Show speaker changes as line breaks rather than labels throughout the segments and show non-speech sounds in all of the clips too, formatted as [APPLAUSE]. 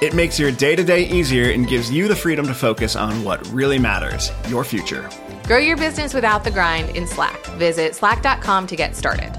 It makes your day to day easier and gives you the freedom to focus on what really matters your future.
Grow your business without the grind in Slack. Visit slack.com to get started.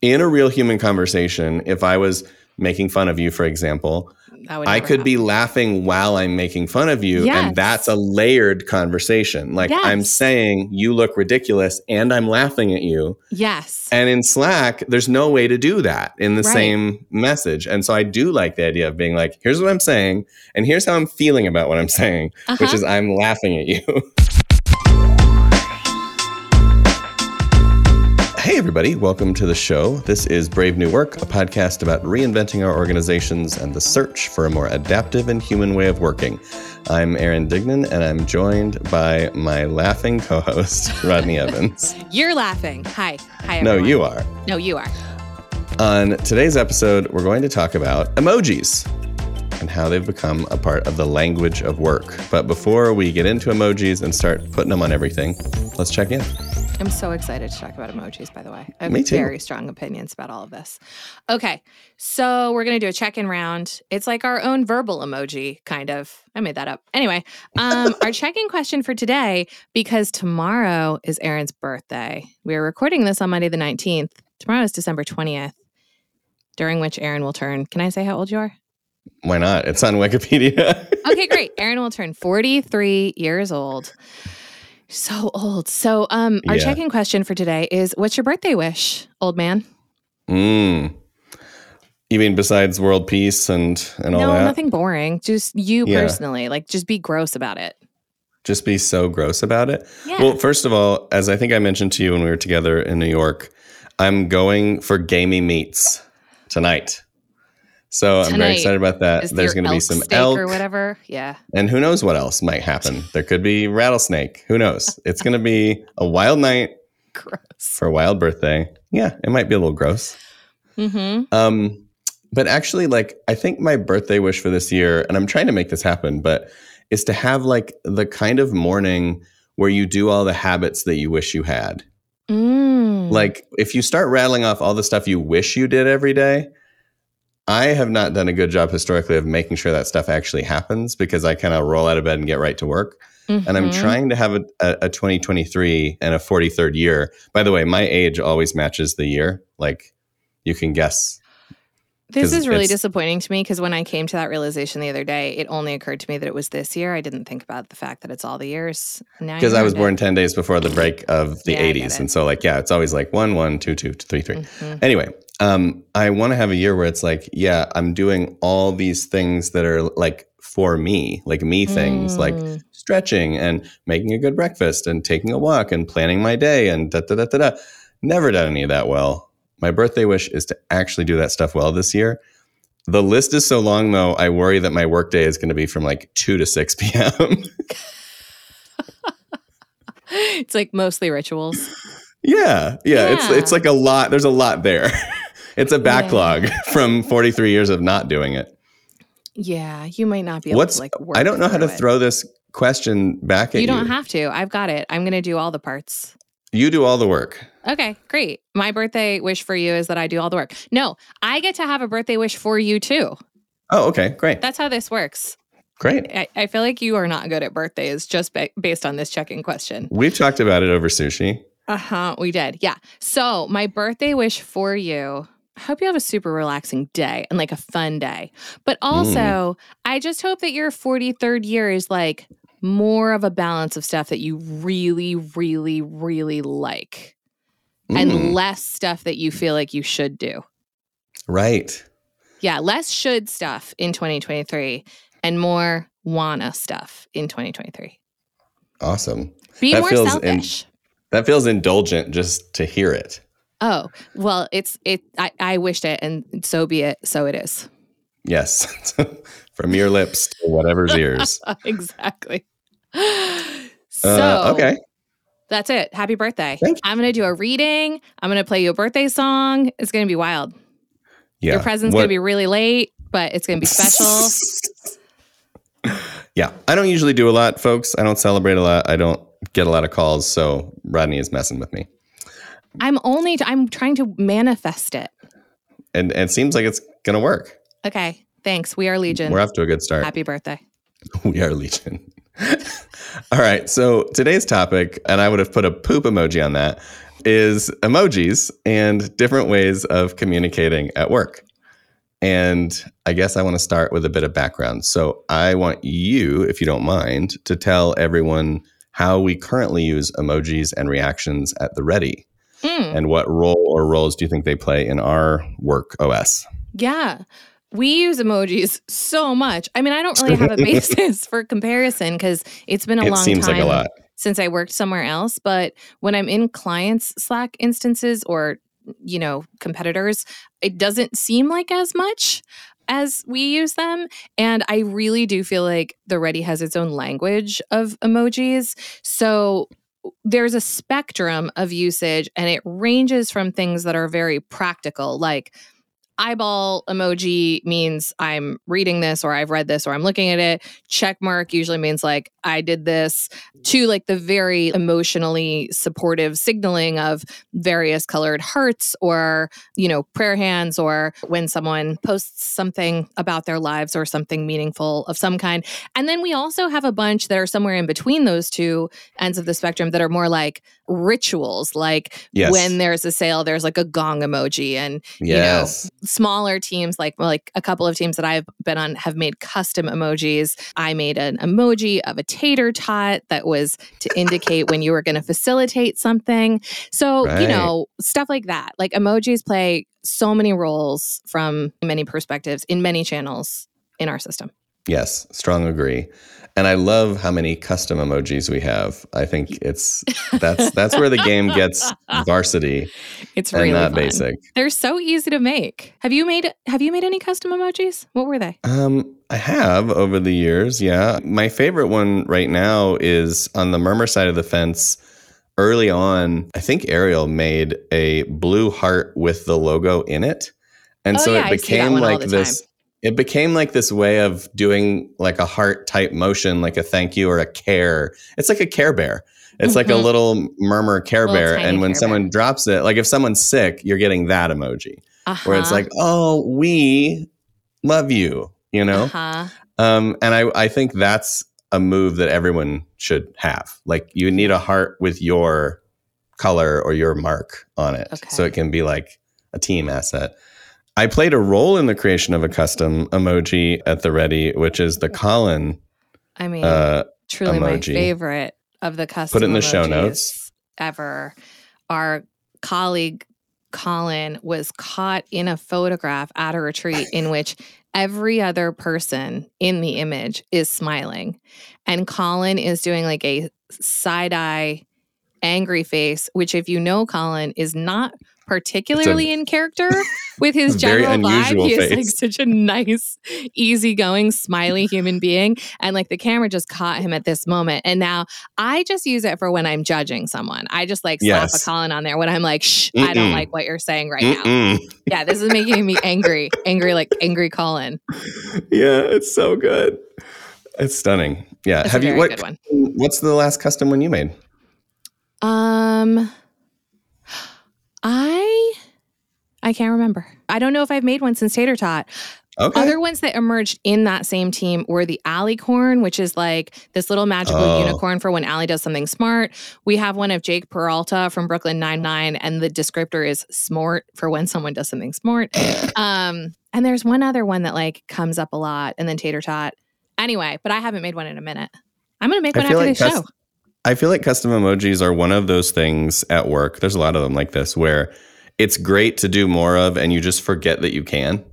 In a real human conversation, if I was making fun of you, for example, I could happen. be laughing while I'm making fun of you. Yes. And that's a layered conversation. Like yes. I'm saying, you look ridiculous and I'm laughing at you.
Yes.
And in Slack, there's no way to do that in the right. same message. And so I do like the idea of being like, here's what I'm saying, and here's how I'm feeling about what I'm saying, uh-huh. which is I'm laughing at you. [LAUGHS] Hey, everybody, welcome to the show. This is Brave New Work, a podcast about reinventing our organizations and the search for a more adaptive and human way of working. I'm Aaron Dignan, and I'm joined by my laughing co host, [LAUGHS] Rodney Evans.
You're laughing. Hi. Hi,
everyone. No, you are.
No, you are.
On today's episode, we're going to talk about emojis and how they've become a part of the language of work. But before we get into emojis and start putting them on everything, let's check in.
I'm so excited to talk about emojis, by the way. I have
Me too.
very strong opinions about all of this. Okay, so we're going to do a check in round. It's like our own verbal emoji, kind of. I made that up. Anyway, um, [LAUGHS] our check in question for today, because tomorrow is Aaron's birthday. We are recording this on Monday, the 19th. Tomorrow is December 20th, during which Aaron will turn. Can I say how old you are?
Why not? It's on Wikipedia.
okay, [LAUGHS] great. Aaron will turn 43 years old. So old. So, um, our yeah. check-in question for today is: What's your birthday wish, old man?
Mm. You mean besides world peace and and all
no,
that?
No, nothing boring. Just you yeah. personally. Like, just be gross about it.
Just be so gross about it.
Yeah.
Well, first of all, as I think I mentioned to you when we were together in New York, I'm going for gamey meats tonight. So Tonight, I'm very excited about that. There's going to be some elk
or whatever. Yeah.
And who knows what else might happen? There could be rattlesnake. Who knows? It's going to be a wild night [LAUGHS]
gross.
for a wild birthday. Yeah, it might be a little gross.
Mm-hmm.
Um, but actually, like I think my birthday wish for this year, and I'm trying to make this happen, but is to have like the kind of morning where you do all the habits that you wish you had.
Mm.
Like if you start rattling off all the stuff you wish you did every day, I have not done a good job historically of making sure that stuff actually happens because I kind of roll out of bed and get right to work. Mm-hmm. And I'm mm-hmm. trying to have a, a, a 2023 and a 43rd year. By the way, my age always matches the year. Like you can guess.
This is really disappointing to me because when I came to that realization the other day, it only occurred to me that it was this year. I didn't think about the fact that it's all the years.
Because I, was born 10 days before the break of the yeah, 80s. And so, like, yeah, it's always like one, one, two, two, three, three. Mm-hmm. Anyway, um, I want to have a year where it's like, yeah, I'm doing all these things that are like for me, like me things, mm. like stretching and making a good breakfast and taking a walk and planning my day and da da da da da. Never done any of that well. My birthday wish is to actually do that stuff well this year. The list is so long though, I worry that my workday is going to be from like 2 to 6 [LAUGHS] p.m. [LAUGHS]
it's like mostly rituals.
Yeah, yeah, yeah, It's it's like a lot. There's a lot there. [LAUGHS] it's a backlog yeah. [LAUGHS] from 43 years of not doing it.
Yeah, you might not be able
What's,
to like
I don't know how to it. throw this question back at
you. You don't have to. I've got it. I'm going to do all the parts.
You do all the work.
Okay, great. My birthday wish for you is that I do all the work. No, I get to have a birthday wish for you too.
Oh, okay, great.
That's how this works.
Great.
I, I feel like you are not good at birthdays just ba- based on this check-in question.
We've talked about it over sushi.
Uh huh. We did. Yeah. So, my birthday wish for you I hope you have a super relaxing day and like a fun day. But also, mm. I just hope that your 43rd year is like more of a balance of stuff that you really, really, really like mm. and less stuff that you feel like you should do.
Right.
Yeah. Less should stuff in 2023 and more wanna stuff in 2023.
Awesome.
Be that more selfish. In-
That feels indulgent just to hear it.
Oh, well, it's it I, I wished it and so be it, so it is.
Yes. [LAUGHS] From your lips to whatever's ears. [LAUGHS]
exactly. So
Uh, okay.
That's it. Happy birthday. I'm gonna do a reading. I'm gonna play you a birthday song. It's gonna be wild.
Yeah.
Your present's
What-
gonna be really late, but it's gonna be special. [LAUGHS]
yeah. I don't usually do a lot, folks. I don't celebrate a lot. I don't get a lot of calls. So Rodney is messing with me.
I'm only I'm trying to manifest it.
And, and it seems like it's going to work.
Okay. Thanks. We are Legion.
We're off to a good start.
Happy birthday. [LAUGHS]
We are Legion. [LAUGHS] All right. So today's topic, and I would have put a poop emoji on that, is emojis and different ways of communicating at work. And I guess I want to start with a bit of background. So I want you, if you don't mind, to tell everyone how we currently use emojis and reactions at the ready
Mm,
and what role or roles do you think they play in our work OS?
yeah. We use emojis so much. I mean, I don't really have a [LAUGHS] basis for comparison because it's been a
it
long
seems
time
like a lot.
since I worked somewhere else. But when I'm in clients' Slack instances or, you know, competitors, it doesn't seem like as much as we use them. And I really do feel like the Ready has its own language of emojis. So there's a spectrum of usage and it ranges from things that are very practical, like eyeball emoji means I'm reading this or I've read this or I'm looking at it. Check mark usually means like I did this to like the very emotionally supportive signaling of various colored hearts or, you know, prayer hands or when someone posts something about their lives or something meaningful of some kind. And then we also have a bunch that are somewhere in between those two ends of the spectrum that are more like rituals, like
Yes.
when there's a sale, there's like a gong emoji and
Yes.
You know, smaller teams like like a couple of teams that I've been on have made custom emojis. I made an emoji of a tater tot that was to [LAUGHS] indicate when you were going to facilitate something. So, you know, stuff like that. Like emojis play so many roles from many perspectives in many channels in our system.
Yes, strong agree. And I love how many custom emojis we have. I think it's [LAUGHS] that's that's where the game gets varsity
It's really
not
fun.
basic.
They're so easy to make. Have you made have you made any custom emojis? What were they?
Um, I have over the years, yeah. My favorite one right now is on the murmur side of the fence. Early on, I think Ariel made a blue heart with the logo in it. And
Oh,
so
yeah,
it
I see that
became like this it became like this way of doing like a heart type motion, like a thank you or a care. It's like a care bear. It's like a
Mhm.
little murmur care
Little
bear. And when someone
Bear.
drops it, like if someone's sick, you're getting that emoji where it's
Uh-huh.
like, oh, we love you, you know?
uh-huh.
Um, and I, I think that's a move that everyone should have. Like you need a heart with your color or your mark on it. So it can be like a team asset. I played a role in the creation of a custom emoji at the ready, which is the Colin.
I mean,
Uh,
truly my favorite of the custom
Put it in the show notes.
ever. Our colleague Colin was caught in a photograph at a retreat in which every other person in the image is smiling and Colin is doing like a side eye angry face which if you know Colin is not particularly in character with his [LAUGHS] general vibe
unusual
he is like
face.
such a nice easygoing smiley [LAUGHS] human being and like the camera just caught him at this moment and now I just use it for when I'm judging someone. I just like slap
Yes.
a Colin on there when I'm like, shh, I don't like what you're saying right now.
mm-mm.
Yeah, this is making me angry. Angry, like angry Colin. [LAUGHS]
Yeah, it's so good. It's stunning. Yeah.
That's a
Have you what?
good one.
What's the last custom one you made?
Um I I can't remember. I don't know if I've made one since Tater Tot.
Okay.
Other ones that emerged in that same team were the Alicorn, which is like this little magical
Oh.
unicorn for when Allie does something smart. We have one of Jake Peralta from Brooklyn Nine Nine, and the descriptor is smart for when someone does something smart. [LAUGHS] Um, and there's one other one that like comes up a lot, and then Tater Tot. Anyway, but I haven't made one in a minute. I'm gonna make
I
one after
like
show.
I feel like custom emojis are one of those things at work. There's a lot of them like this where it's great to do more of and you just forget that you can.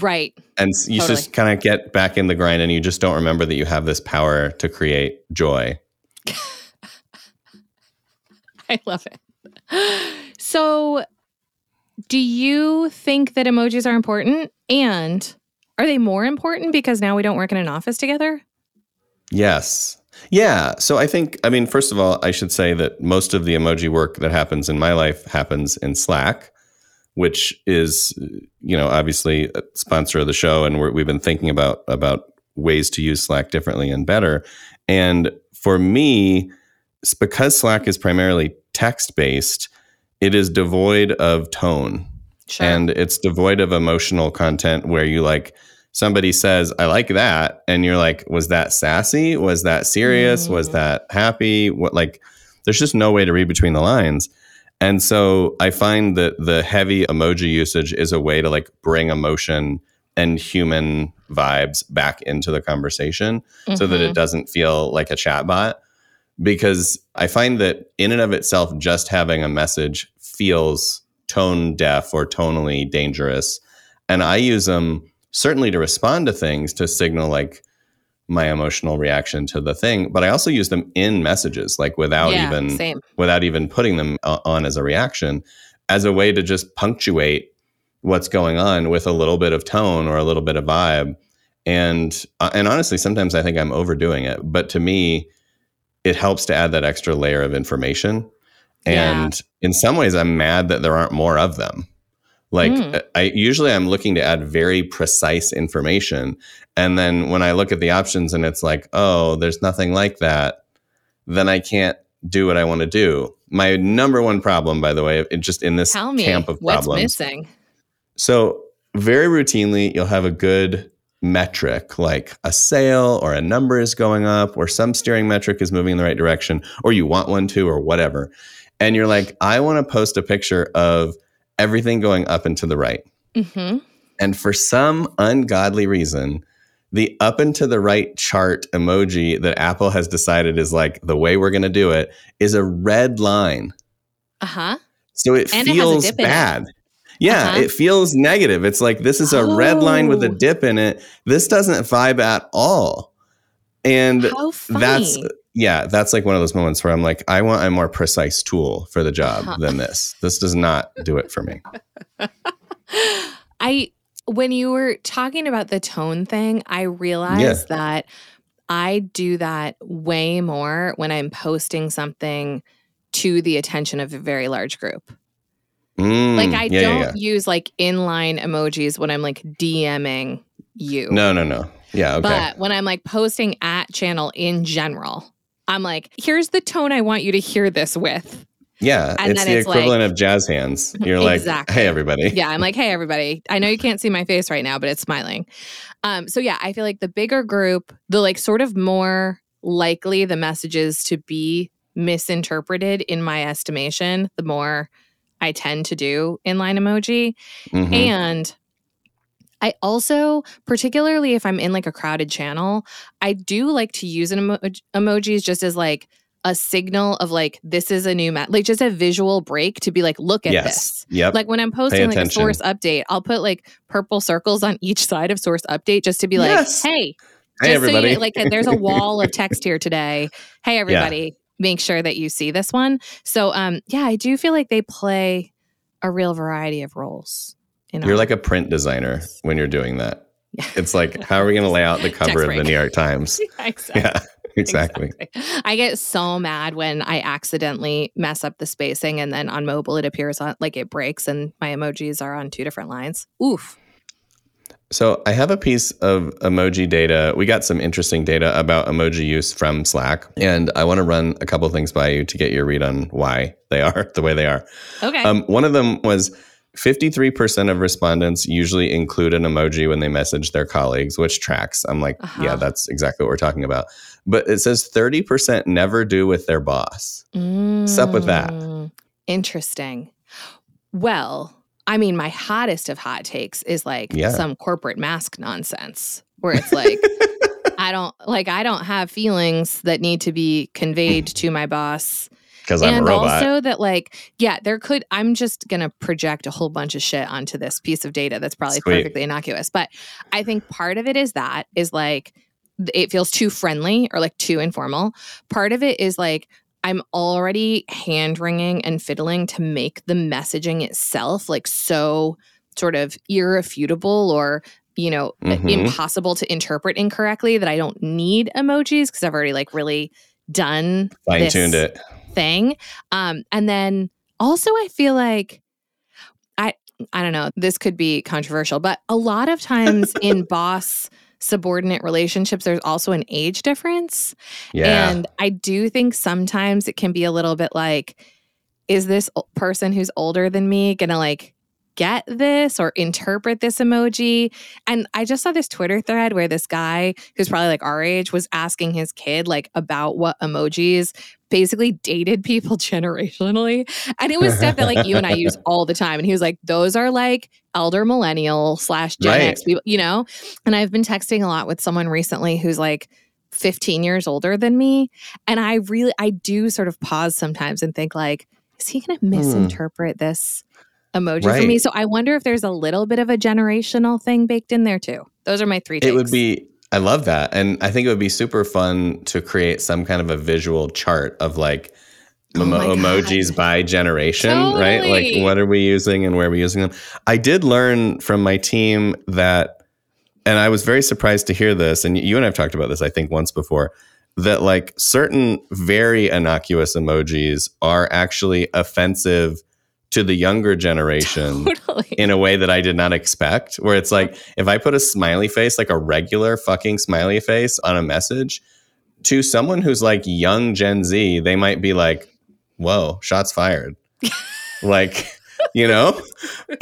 Right.
And you
Totally.
just kind of get back in the grind and you just don't remember that you have this power to create joy. [LAUGHS]
I love it. So, do you think that emojis are important? And are they more important because now we don't work in an office together?
Yes. Yeah. So I think, I mean, first of all, I should say that most of the emoji work that happens in my life happens in Slack, which is, you know, obviously a sponsor of the show, and we have been thinking about about ways to use Slack differently and better. And for me, because Slack is primarily text based, it is devoid of tone. Sure. And it's devoid of emotional content where you like somebody says, I like that. And you're like, was that sassy? Was that serious? Mm. Was that happy? What like there's just no way to read between the lines. And so I find that the heavy emoji usage is a way to like bring emotion and human vibes back into the conversation mm-hmm. so that it mm-hmm. doesn't feel like a chatbot because I find that in and of itself, just having a message feels tone deaf or tonally dangerous. And I use them certainly to respond to things to signal like my emotional reaction to the thing, but I also use them in messages, like without yeah, even same. without even putting them on as a reaction, as a way to just punctuate what's going on with a little bit of tone or a little bit of vibe. And uh, and honestly, sometimes I think I'm overdoing it, but to me, it helps to add that extra layer of information. And yeah. in some ways, I'm mad that there aren't more of them. Like mm. I usually I'm looking to add very precise information. And then when I look at the options and it's like, oh, there's nothing like that, then I can't do what I want to do. My number one problem, by the way, just in this
Tell me,
camp of
what's
problems.
missing?
So very routinely, you'll have a good metric like a sale or a number is going up or some steering metric is moving in the right direction or you want one to or whatever and you're like i want to post a picture of everything going up and to the right mm-hmm. and for some ungodly reason the up and to the right chart emoji that apple has decided is like the way we're going to do it is a red line
uh-huh
so it and feels it bad yeah, uh-huh. it feels negative. It's like this is a oh. red line with a oh. dip in it. This doesn't vibe at all. And that's yeah, that's like one of those moments where I'm like, I want a more precise tool for the job uh-huh. than this. This does not do it for me. [LAUGHS]
I when you were talking about the tone thing, I realized yeah. that I do that way more when I'm posting something to the attention of a very large group. Mm, like I yeah, don't yeah, yeah. use like inline emojis when I'm like DMing you.
No, no, no. Yeah, okay.
But when I'm like posting at channel in general, I'm like, here's the tone I want you to hear this with.
Yeah, and it's the it's equivalent like, of jazz hands. [LAUGHS] You're exactly. like, hey, everybody.
Yeah, I'm like, hey, everybody. I know you can't see my face right now, but it's smiling. Um, so yeah, I feel like the bigger group, the like sort of more likely the messages to be misinterpreted in my estimation, the more I tend to do inline emoji. Mm-hmm. And I also, particularly if I'm in like a crowded channel, I do like to use an emo- emojis just as like a signal of like this is a new mat, like just a visual break to be like, look at yes. this.
Yep.
Like when I'm posting like a source update, I'll put like purple circles on each side of source update just to be like, yes. hey,
Hey everybody! So
you, like, there's a wall of text here [LAUGHS] today. Hey everybody! make sure that you see this one. So um yeah, I do feel like they play a real variety of roles.
You're like a print designer when you're doing that. Yeah. It's like, how are we going to lay out the [LAUGHS] cover of the New York Times? [LAUGHS]
yeah, exactly.
Yeah, [LAUGHS] exactly.
exactly. I get so mad when I accidentally mess up the spacing and then on mobile it appears on like it breaks and my emojis are on two different lines. Oof.
So I have a piece of emoji data. We got some interesting data about emoji use from Slack, and I want to run a couple things by you to get your read on why they are the way they are.
Okay. Um,
one of them was 53% of respondents usually include an emoji when they message their colleagues, which tracks. I'm like, uh-huh. yeah, that's exactly what we're talking about. But it says 30% never do with their boss. Mm, What's up with that? Mm,
interesting. Well, I mean, my hottest of hot takes is like yeah. some corporate mask nonsense where it's like, [LAUGHS] I don't like, I don't have feelings that need to be conveyed [LAUGHS] to my boss.
Because I'm
and
a robot.
also that, like, yeah, there could. I'm just gonna project a whole bunch of shit onto this piece of data that's probably Sweet. perfectly innocuous. But I think part of it is that is like it feels too friendly or like too informal. Part of it is like I'm already hand wringing and fiddling to make the messaging itself like so sort of irrefutable or you know
Mhm.
impossible to interpret incorrectly that I don't need emojis because I've already like really done
Fine tuned it.
Thing. Um, and then also I feel like I I don't know, this could be controversial, but a lot of times [LAUGHS] in boss subordinate relationships, there's also an age difference.
Yeah.
And I do think sometimes it can be a little bit like, is this person who's older than me gonna like get this or interpret this emoji? And I just saw this Twitter thread where this guy who's probably like our age was asking his kid like about what emojis basically dated [LAUGHS] people generationally. And it was stuff that like you and I use [LAUGHS] all the time. And he was like, those are like elder millennial slash Gen
Right.
X people, you know? And I've been texting a lot with someone recently who's like 15 years older than me. And I really, I do sort of pause sometimes and think like, is he going to hmm. misinterpret this emoji for me? So I wonder if there's a little bit of a generational thing baked in there too. Those are my three
It would be I love that. And I think it would be super fun to create some kind of a visual chart of like
Oh
emo- emojis by generation, right? Like what are we using and where are we using them? I did learn from my team that and I was very surprised to hear this and you and I've talked about this I think once before that like certain very innocuous emojis are actually offensive to the younger generation [LAUGHS]
totally.
in a way that I did not expect. Where it's like, if I put a smiley face, like a regular fucking smiley face on a message to someone who's like young Gen Z, they might be like, whoa, shots fired. [LAUGHS] like, you know?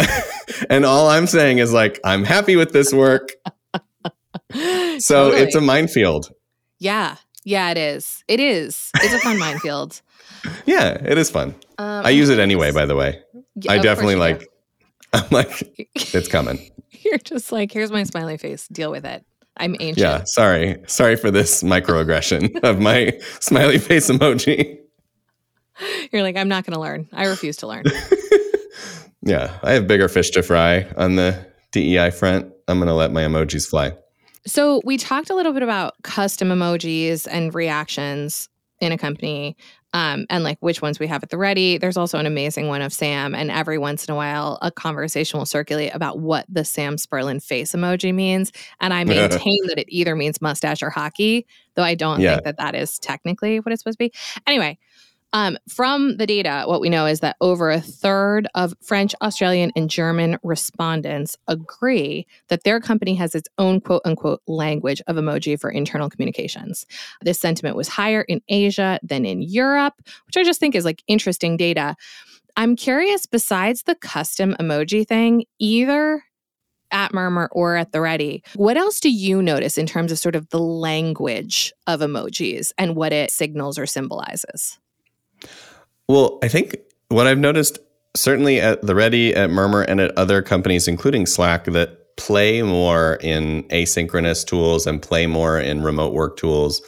[LAUGHS] and all I'm saying is like, I'm happy with this work. So it's a minefield.
yeah. Yeah, it is. It is. It's a fun minefield.
Yeah, it is fun.
Um,
I use it anyway, by the way.
Yeah,
I definitely
do.
like, [LAUGHS] I'm like, it's coming. [LAUGHS]
You're just like, here's my smiley face. Deal with it. I'm ancient.
Yeah, sorry. Sorry for this microaggression [LAUGHS] of my smiley face emoji.
You're like, I'm not going to learn. I refuse to learn.
Yeah, I have bigger fish to fry on the DEI front. I'm going to let my emojis fly.
So we talked a little bit about custom emojis and reactions in a company. Um, and like which ones we have at the ready. There's also an amazing one of Sam, and every once in a while, a conversation will circulate about what the Sam Spurlin face emoji means. And I [LAUGHS] maintain that it either means mustache or hockey, though I don't
Yeah.
think that that is technically what it's supposed to be. Anyway, um, from the data, what we know is that over a third of French, Australian, and German respondents agree that their company has its own quote unquote language of emoji for internal communications. This sentiment was higher in Asia than in Europe, which I just think is like interesting data. I'm curious, besides the custom emoji thing, either at Murmur or at the Ready, what else do you notice in terms of sort of the language of emojis and what it signals or symbolizes?
Well, I think what I've noticed, certainly at the Ready, at Murmur, and at other companies, including Slack, that play more in asynchronous tools and play more in remote work tools,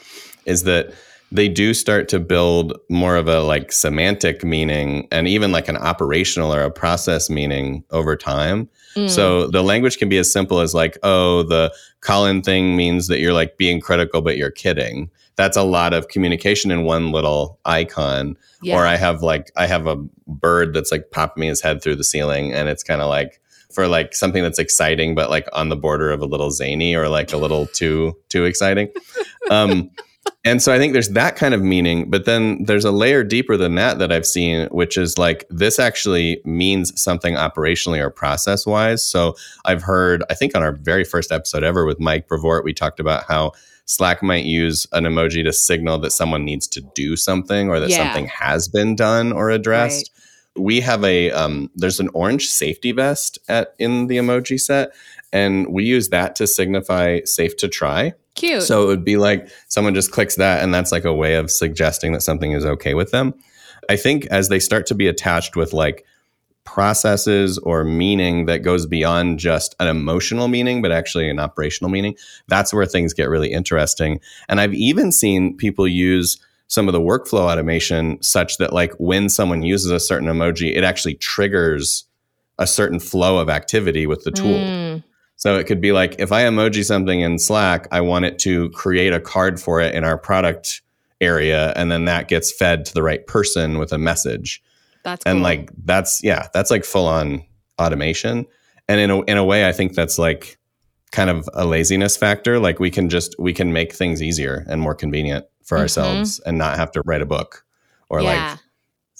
is that they do start to build more of a like semantic meaning and even like an operational or a process meaning over time.
Mm.
So the language can be as simple as like, oh, the Colin thing means that you're like being critical, but you're kidding. That's a lot of communication in one little icon.
Yeah.
Or I have like I have a bird that's like popping his head through the ceiling, and it's kind of like for like something that's exciting, but like on the border of a little zany or like a little [LAUGHS] too too exciting. Um, and so I think there's that kind of meaning, but then there's a layer deeper than that that I've seen, which is like this actually means something operationally or process wise. So I've heard, I think on our very first episode ever with Mike Brevort, we talked about how Slack might use an emoji to signal that someone needs to do something or that
Yeah.
something has been done or addressed. We have a um, there's an orange safety vest at in the emoji set, and we use that to signify safe to try.
Cute.
So it would be like someone just clicks that, and that's like a way of suggesting that something is okay with them. I think as they start to be attached with like processes or meaning that goes beyond just an emotional meaning, but actually an operational meaning, that's where things get really interesting. And I've even seen people use some of the workflow automation such that like when someone uses a certain emoji, it actually triggers a certain flow of activity with the tool.
Mm,
So it could be like if I emoji something in Slack, I want it to create a card for it in our product area and then that gets fed to the right person with a message.
That's
And
cool.
like that's yeah, that's like full on automation. And in a in a way I think that's like kind of a laziness factor. Like we can just we can make things easier and more convenient for
Mhm.
ourselves and not have to write a book or
yeah.
like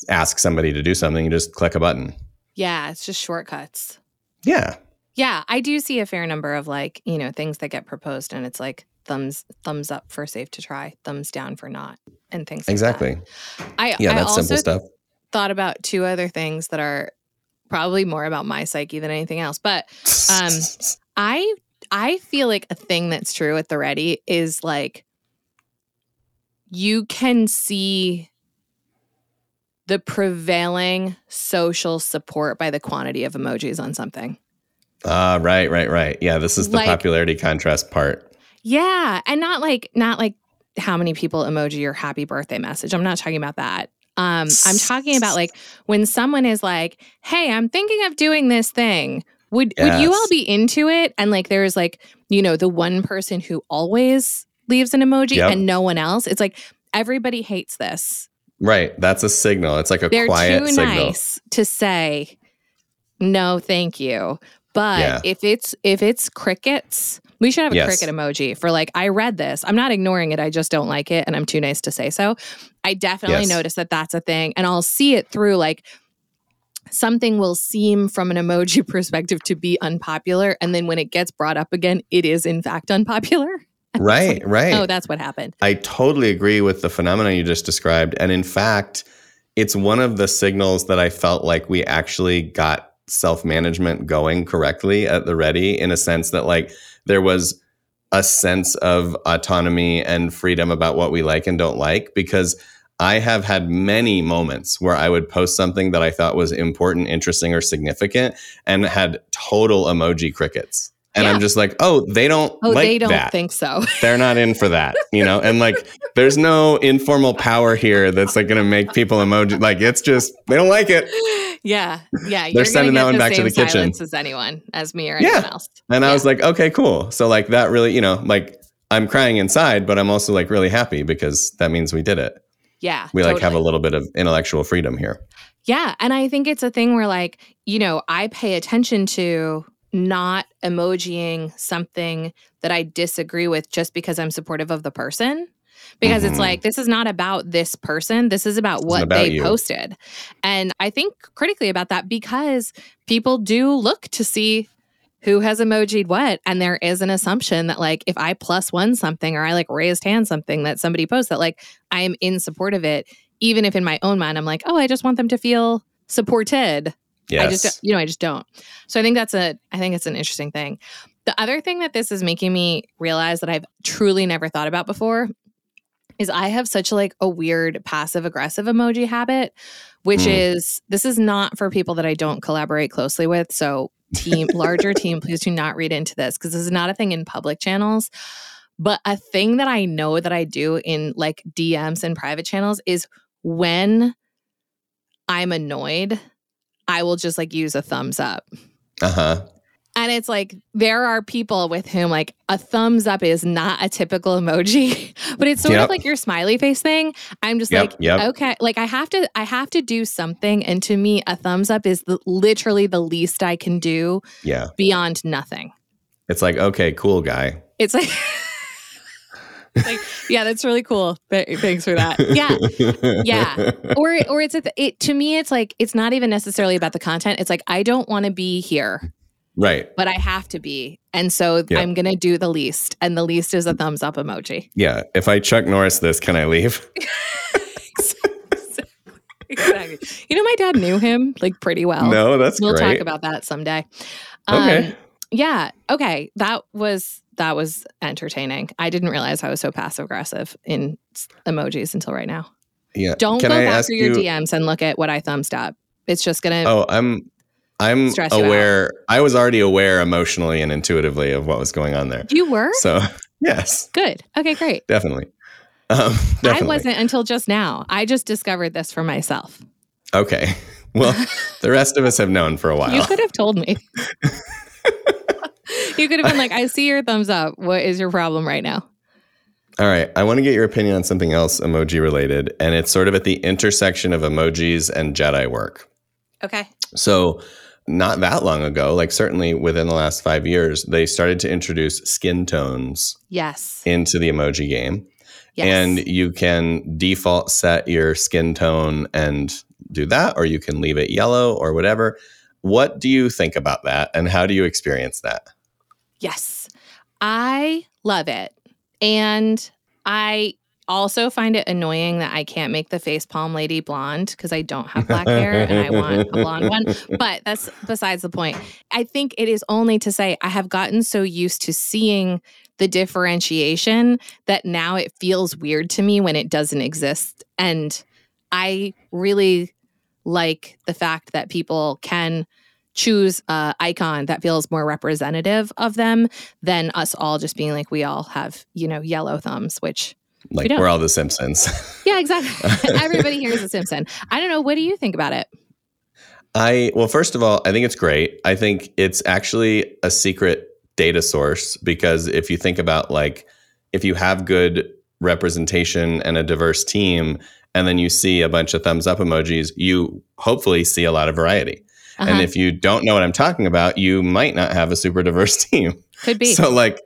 ask somebody to do something. You just click a button.
yeah, it's just shortcuts.
Yeah.
Yeah, I do see a fair number of like, you know, things that get proposed and it's like thumbs thumbs up for safe to try, thumbs down for not, and things like that.
Exactly.
I
Yeah,
I
that's
also
simple stuff.
Thought about two other things that are probably more about my psyche than anything else. But um, [LAUGHS] I I feel like a thing that's true at the ready is like you can see the prevailing social support by the quantity of emojis on something.
Ah, right, right, right. Yeah, this is the
Like-
popularity contrast part.
Yeah, and not like not like how many people emoji your happy birthday message. I'm not talking about that. Um, I'm talking about like when someone is like, "Hey, I'm thinking of doing this thing. Would would you all be into it?" And like there's like, you know, the one person who always leaves an emoji
Yep.
and no one else. It's like everybody hates this.
Right. That's a signal. It's like a
They're
quiet
too
signal.
nice to say no, thank you. But
Yeah.
if it's if it's crickets, we should have a
Yes.
cricket emoji for like I read this. I'm not ignoring it. I just don't like it, and I'm too nice to say so. I definitely
Yes.
notice that that's a thing, and I'll see it through like something will seem from an emoji [LAUGHS] perspective to be unpopular, and then when it gets brought up again, it is in fact unpopular. [LAUGHS]
Right, right.
Oh, that's what happened.
I totally agree with the phenomenon you just described. And in fact, it's one of the signals that I felt like we actually got self management going correctly at the ready in a sense that, like, there was a sense of autonomy and freedom about what we like and don't like because I have had many moments where I would post something that I thought was important, interesting, or significant and had total emoji crickets. And
Yeah.
I'm just like, oh, they don't
Oh,
like
they don't
that
think so. [LAUGHS]
they're not in for that, you know? And like, there's no informal power here that's like going to make people emoji. Like, it's just, they don't like it.
yeah, yeah. You're
sending that one back to the kitchen.
as anyone, as me or
Yeah.
anyone else.
And I was like, okay, cool. So, like, that really, you know, like, I'm crying inside, but I'm also like really happy because that means we did it.
Yeah,
We like have a little bit of intellectual freedom here.
Yeah. And I think it's a thing where, like, you know, I pay attention to not emojiing something that I disagree with just because I'm supportive of the person. Because it's
Mhm.
like, this is not about this person. This is about what
about
they
you.
posted. And I think critically about that because people do look to see who has emojied what. And there is an assumption that, like, if I plus one something or I like raised hand something that somebody posts, that like I am in support of it, even if in my own mind I'm like, oh, I just want them to feel supported.
Yes.
I just, you know, I just don't. So I think that's a, I think it's an interesting thing. The other thing that this is making me realize that I've truly never thought about before is I have such like a weird passive aggressive emoji habit, which
Mm.
is this is not for people that I don't collaborate closely with. So team, larger [LAUGHS] team, please do not read into this because this is not a thing in public channels. But a thing that I know that I do in like DMs and private channels is when I'm annoyed, I will just like use a thumbs up.
uh huh.
And it's like there are people with whom like a thumbs up is not a typical emoji, [LAUGHS] but it's sort
Yep.
of like your smiley face thing. I'm just
Yep,
like,
yep.
okay, like I have to, I have to do something, and to me, a thumbs up is the, literally the least I can do
Yeah.
beyond nothing.
It's like, okay, cool guy.
It's like, [LAUGHS] like yeah, that's really cool. Thanks for that. Yeah, yeah. [LAUGHS] or or it's a th- it to me. It's like it's not even necessarily about the content. It's like I don't want to be here.
right.
but I have to be. And so
Yeah.
I'm going to do the least. And the least is a thumbs up emoji.
Yeah. If I Chuck Norris this, can I leave? [LAUGHS]
exactly. You know, my dad knew him like pretty well.
no, that's
we'll
great.
talk about that someday.
Okay.
Um, yeah. Okay. That was that was entertaining. I didn't realize I was so passive aggressive in emojis until right now.
yeah.
Don't
Can
go
I
back through your
you-
DMs and look at what I thumbsed up. It's just gonna.
Oh, I'm I'm
Stress you out.
aware. I was already aware emotionally and intuitively of what was going on there.
You were
So [LAUGHS] yes,
good. Okay, great.
definitely. Um, definitely.
I wasn't until just now. I just discovered this for myself.
Okay. [LAUGHS] Well, [LAUGHS] the rest of us have known for a while.
You could have told me. You could have been like, I see your thumbs up. What is your problem right now?
All right. I want to get your opinion on something else emoji related, and it's sort of at the intersection of emojis and JEDI work.
Okay.
So, not that long ago, like certainly within the last five years, they started to introduce skin tones
Yes.
into the emoji game.
Yes.
And you can default set your skin tone and do that, or you can leave it yellow or whatever. What do you think about that? And how do you experience that?
Yes. I love it. And I also find it annoying that I can't make the face palm lady blonde because I don't have black hair and I want a blonde one. [LAUGHS] But that's besides the point. I think it is only to say I have gotten so used to seeing the differentiation that now it feels weird to me when it doesn't exist. And I really like the fact that people can choose a icon that feels more representative of them than us all just being like we all have you know yellow thumbs which
Like
don't.
we're all the Simpsons. [LAUGHS]
yeah exactly [LAUGHS] everybody here is a simpson i don't know what do you think about it
I well, first of all, I think it's great. I think it's actually a secret data source because if you think about like if you have good representation and a diverse team and then you see a bunch of thumbs up emojis, you hopefully see a lot of variety.
Uh-huh.
And if you don't know what I'm talking about, you might not have a super diverse [LAUGHS] team.
could be
So like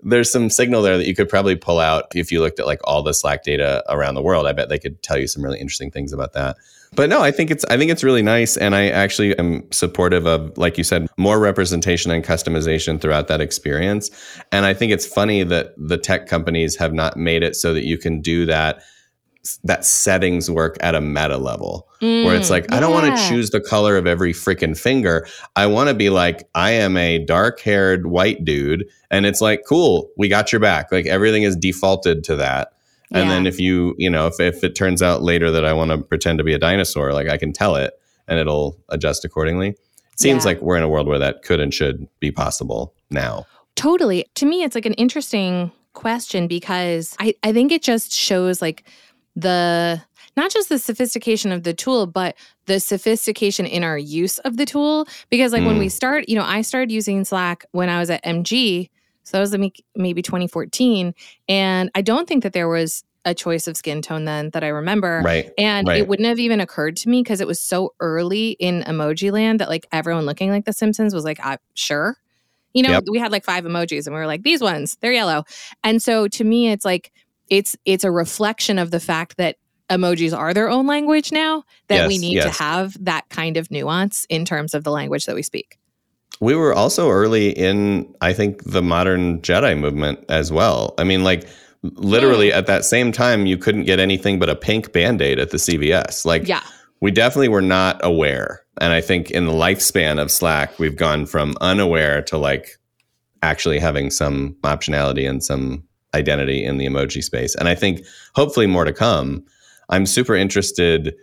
there's some signal there that you could probably pull out if you looked at like all the Slack data around the world. I bet they could tell you some really interesting things about that. But no, I think it's I think it's really nice and I actually am supportive of like you said more representation and customization throughout that experience. And I think it's funny that the tech companies have not made it so that you can do that that settings work at a meta level where it's
Mm,
like I don't want to choose the color of every freaking finger. I want to be like I am a dark-haired white dude and it's like cool, we got your back. Like everything is defaulted to that. And
Yeah.
then if you, you know, if if it turns out later that I want to pretend to be a dinosaur, like I can tell it and it'll adjust accordingly. It seems
Yeah.
like we're in a world where that could and should be possible now.
Totally. To me, it's like an interesting question because I, I think it just shows like the not just the sophistication of the tool, but the sophistication in our use of the tool. Because like when
Mm.
we start, you know, I started using Slack when I was at MG. So that was like maybe 2014. And I don't think that there was a choice of skin tone then that I remember.
Right.
And
Right.
it wouldn't have even occurred to me because it was so early in emoji land that like everyone looking like the Simpsons was like, I sure. You know,
Yep.
we had like five emojis and we were like, these ones, they're yellow. And so to me, it's like it's it's a reflection of the fact that emojis are their own language now, that we need
yes.
to have that kind of nuance in terms of the language that we speak.
We were also early in, I think, the modern JEDI movement as well. I mean, like literally
Hmm.
at that same time, you couldn't get anything but a pink band aid at the CVS. Like,
Yeah.
we definitely were not aware. And I think in the lifespan of Slack, we've gone from unaware to like actually having some optionality and some identity in the emoji space. And I think hopefully more to come. I'm super interested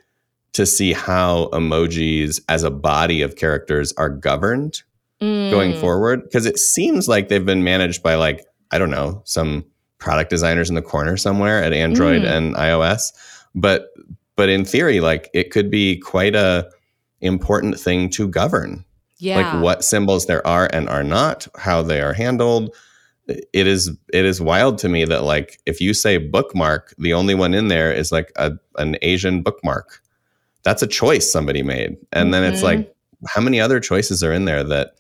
to see how emojis as a body of characters are governed going
Mm.
forward because it seems like they've been managed by like I don't know some product designers in the corner somewhere at Android
Mm.
and iOS but but in theory like it could be quite a important thing to govern
Yeah.
like what symbols there are and are not how they are handled it is it is wild to me that like if you say bookmark the only one in there is like a an Asian bookmark. That's a choice somebody made. And then it's like how many other choices are in there that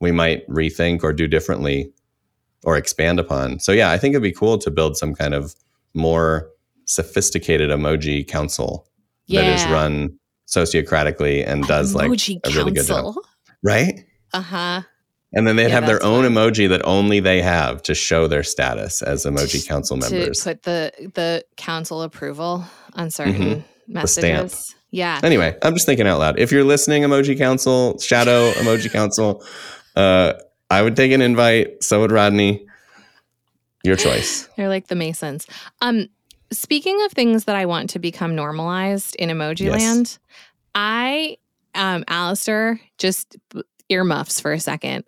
we might rethink or do differently or expand upon? So yeah i think it'd be cool to build some kind of more sophisticated emoji council that is run sociocratically and does like
emoji
a really good job.
council.
right?
Uh-huh.
And then they'd
Yeah,
have their own emoji that only they have to show their status as emoji council members.
To put the the council approval on certain
stamp.
messages. Yeah.
Anyway, I'm just thinking out loud. If you're listening, emoji council, shadow emoji council, uh, I would take an invite. So would Rodney. Your choice. [LAUGHS]
They're like the Masons. Um, speaking of things that I want to become normalized in emoji
Yes.
land, I, um, Alistair, just earmuffs for a second.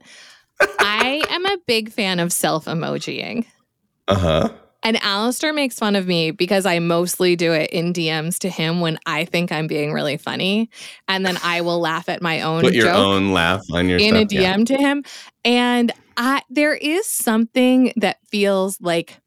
I am a big fan of self emojiing.
Uh huh.
And Alistair makes fun of me because I mostly do it in DMs to him when I think I'm being really funny. And then I will laugh at my own
Put your own laugh on your
in a. DM
Yeah.
to him. And I there is something that feels like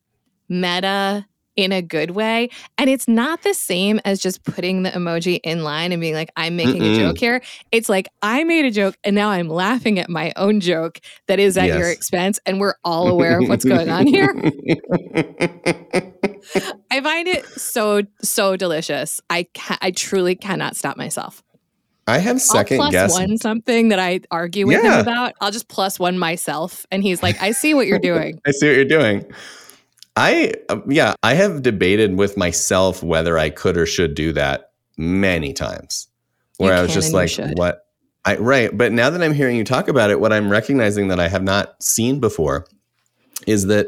meta in a good way. And it's not the same as just putting the emoji in line and being like, I'm making
Mm-mm.
a joke here. It's like, I made a joke and now I'm laughing at my own joke that is at your expense. And we're all aware of what's going on here. [LAUGHS] I find it so, so delicious. I, ca- I truly cannot stop myself.
I have second
I'll plus
guess.
one something that I argue with
Yeah.
him about. I'll just plus one myself. And he's like, I see what you're [LAUGHS] doing.
I see what you're doing. I um, yeah, I have debated with myself whether I could or should do that many times. Where I was just like, what? I right, but now that I'm hearing you talk about it, what I'm recognizing that I have not seen before is that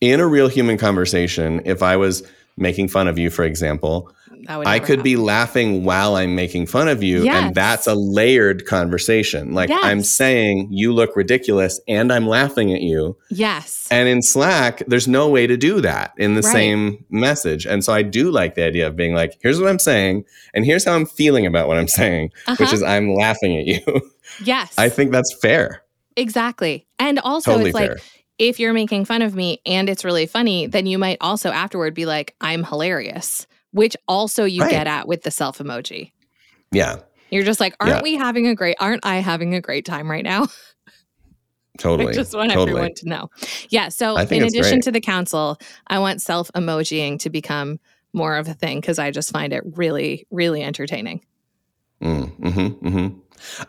in a real human conversation, if I was making fun of you, for example, I could be laughing while I'm making fun of you.
Yes.
And that's a layered conversation. Like I'm saying, you look ridiculous and I'm laughing at you.
Yes.
And in Slack, there's no way to do that in the
Right.
same message. And so I do like the idea of being like, here's what I'm saying, and here's how I'm feeling about what I'm saying, which
Uh-huh.
is I'm laughing at you.
yes.
I think that's fair.
exactly. And also,
Totally
it's like,
fair.
If you're making fun of me and it's really funny, then you might also afterward be like, I'm hilarious, which also you
Right.
get at with the self emoji.
Yeah,
You're just like, aren't
Yeah.
we having a great, aren't I having a great time right now? [LAUGHS]
totally.
I just want
totally.
everyone to know. Yeah. So, in addition
great.
to the council, I want self emojiing to become more of a thing because I just find it really, really entertaining.
Mm, hmm hmm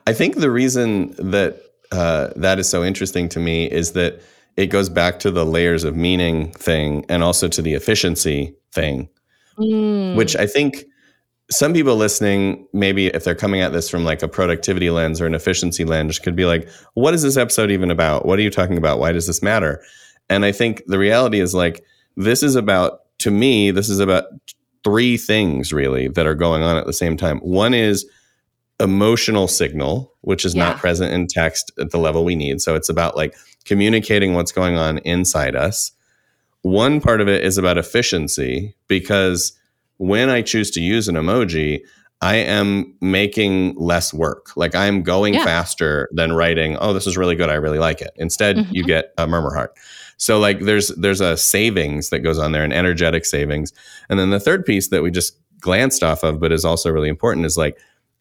I think the reason that uh, that is so interesting to me is that it goes back to the layers of meaning thing and also to the efficiency thing,
Mm.
which I think some people listening, maybe if they're coming at this from like a productivity lens or an efficiency lens, could be like, what is this episode even about? What are you talking about? Why does this matter? And I think the reality is like, this is about, to me, this is about three things really that are going on at the same time. One is emotional signal, which is not present in text at the level we need. So it's about like communicating what's going on inside us. One part of it is about efficiency because when I choose to use an emoji, I am making less work. Like I'm going
Yeah.
faster than writing, oh, this is really good. I really like it. Instead, you
Mhm.
get a murmur heart. So like there's there's a savings that goes on there, an energetic savings. And then the third piece that we just glanced off of, but is also really important, is like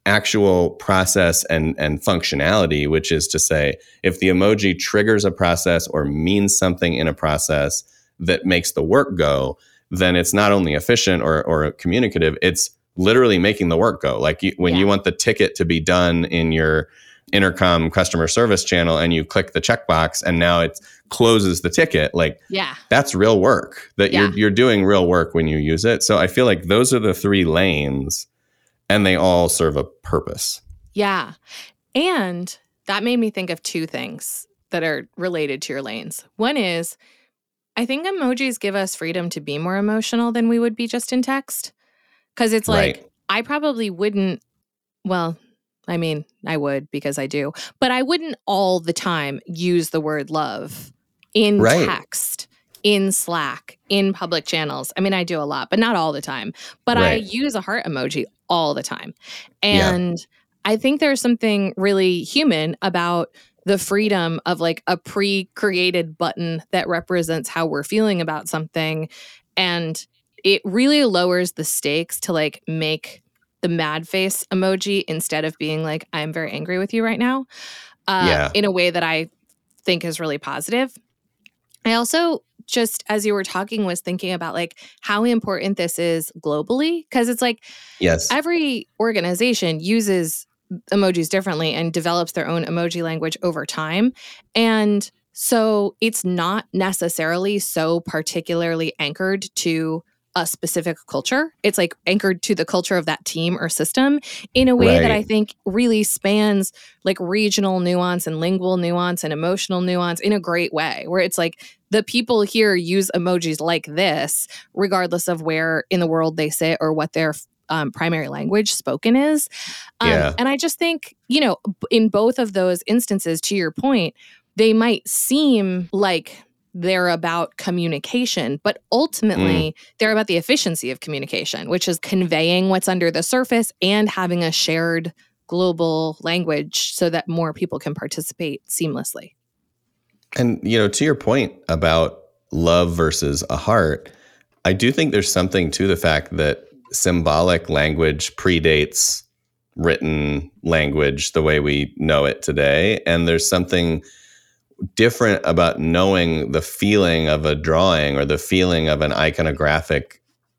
actual process and and functionality, which is to say, if the emoji triggers a process or means something in a process that makes the work go, then it's not only efficient or or communicative, it's literally making the work go. Like you, when
Yeah.
you want the ticket to be done in your intercom customer service channel and you click the checkbox and now it closes the ticket like
Yeah.
that's real work that
Yeah.
you're you're doing real work when you use it so i feel like those are the three lanes and they all serve a purpose
Yeah. And that made me think of two things that are related to your lanes. One is, I think emojis give us freedom to be more emotional than we would be just in text. Cause it's like,
Right.
I probably wouldn't, well, I mean, I would because I do, but I wouldn't all the time use the word love in
Right.
text, in Slack, in public channels. I mean, I do a lot, but not all the time. But I use a heart emoji all the time.
Yeah.
And I think there's something really human about the freedom of like a pre created button that represents how we're feeling about something. And it really lowers the stakes to like make the mad face emoji instead of being like, I'm very angry with you right now, uh,
Yeah.
in a way that I think is really positive. I also just as you were talking was thinking about like how important this is globally because it's like
yes
every organization uses emojis differently and develops their own emoji language over time. And so it's not necessarily so particularly anchored to a specific culture. It's like anchored to the culture of that team or system in a way that I think really spans like regional nuance and lingual nuance and emotional nuance in a great way, where it's like the people here use emojis like this, regardless of where in the world they sit or what their um, primary language spoken is. Um,
Yeah.
And I just think, you know, in both of those instances, to your point, they might seem like they're about communication, but ultimately mm. they're about the efficiency of communication, which is conveying what's under the surface and having a shared global language so that more people can participate seamlessly.
And you know, to your point about love versus a heart, I do think there's something to the fact that symbolic language predates written language the way we know it today. And there's something different about knowing the feeling of a drawing or the feeling of an iconographic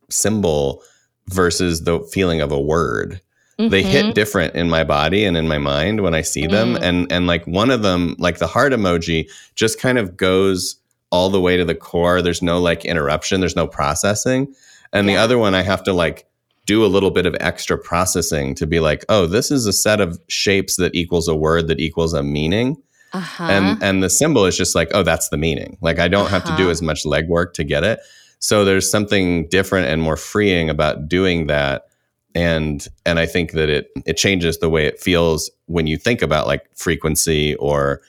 symbol versus the feeling of a word. Mm-hmm. They hit mm-hmm. different in my body and in my mind when I see them. Mm. And and like one of them, like the heart emoji, just kind of goes all the way to the core. There's no like interruption, there's no processing. And yeah. the other one I have to like do a little bit of extra processing to be like, oh, this is a set of shapes that equals a word that equals a meaning. Uh-huh. And and the symbol is just like, oh, that's the meaning. Like I don't uh-huh. have to do uh-huh. as much legwork to get it. So there's something different and more freeing about doing that. And and I think that it it changes the way it feels when you think about like frequency or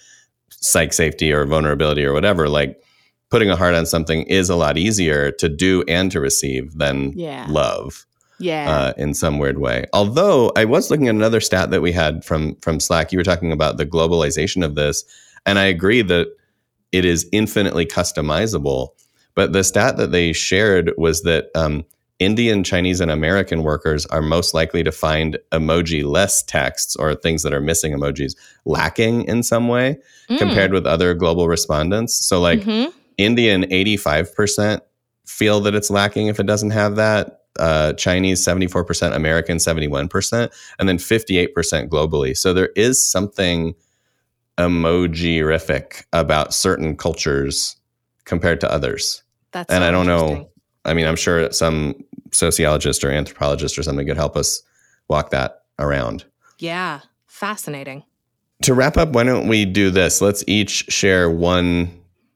psych safety or vulnerability or whatever. Like putting a heart on something is a lot easier to do and to receive than yeah. love
yeah.
uh, in some weird way. Although i was looking at another stat that we had from from slack. You were talking about the globalization of this and i agree that it is infinitely customizable but the stat that they shared was that um, indian chinese and american workers are most likely to find emoji less texts or things that are missing emojis lacking in some way mm. compared with other global respondents. So like mm-hmm. indian 85% feel that it's lacking if it doesn't have that uh, Chinese 74%, American 71%, and then 58% globally. So there is something emoji-rific about certain cultures compared to others.
That's
and so I don't know. I mean, I'm sure some sociologist or anthropologist or something could help us walk that around.
Yeah, fascinating.
To wrap up, why don't we do this? Let's each share one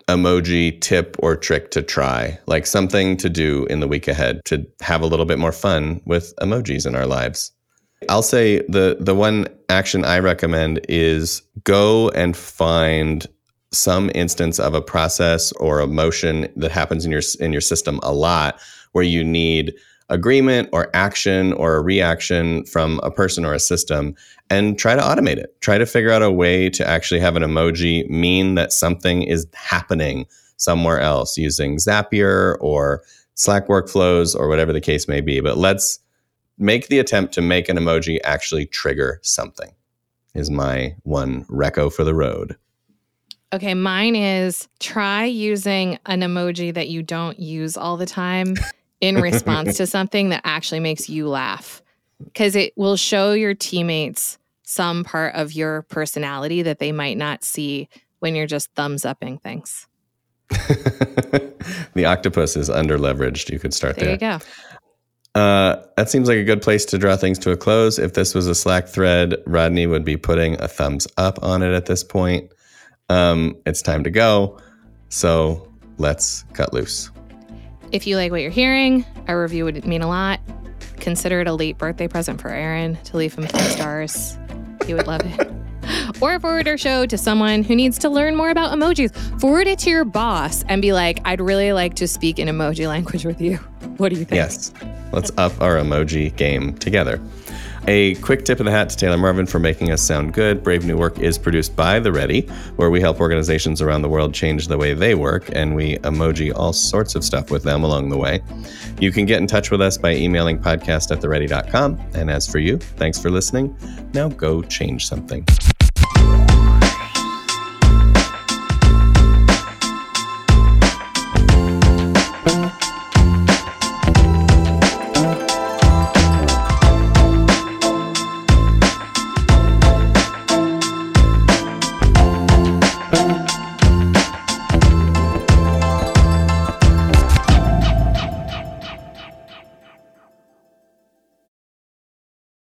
emoji tip or trick to try, like something to do in the week ahead to have a little bit more fun with emojis in our lives. I'll say the the one action I recommend is go and find some instance of a process or a motion that happens in your in your system a lot where you need agreement or action or a reaction from a person or a system and try to automate it. Try to figure out a way to actually have an emoji mean that something is happening somewhere else using Zapier or Slack workflows or whatever the case may be. But let's make the attempt to make an emoji actually trigger something, is my one reco for the road.
Okay, mine is try using an emoji that you don't use all the time [LAUGHS] in [LAUGHS] response to something that actually makes you laugh because it will show your teammates some part of your personality that they might not see when you're just thumbs upping things. [LAUGHS]
the octopus is under leveraged. You could start
there.
There
you go.
Uh, that seems like a good place to draw things to a close. If this was a Slack thread, Rodney would be putting a thumbs up on it at this point. Um, it's time to go. So let's cut loose.
If you like what you're hearing, a review would mean a lot. Consider it a late birthday present for Aaron to leave him five stars. He would love it. [LAUGHS] Or forward our show to someone who needs to learn more about emojis. Forward it to your boss and be like, I'd really like to speak in emoji language with you. What do you think?
Yes. Let's up our emoji game together. A quick tip of the hat to Taylor Marvin for making us sound good. Brave New Work is produced by The Ready, where we help organizations around the world change the way they work, and we emoji all sorts of stuff with them along the way. You can get in touch with us by emailing podcast at theready.com. And as for you, thanks for listening. Now go change something.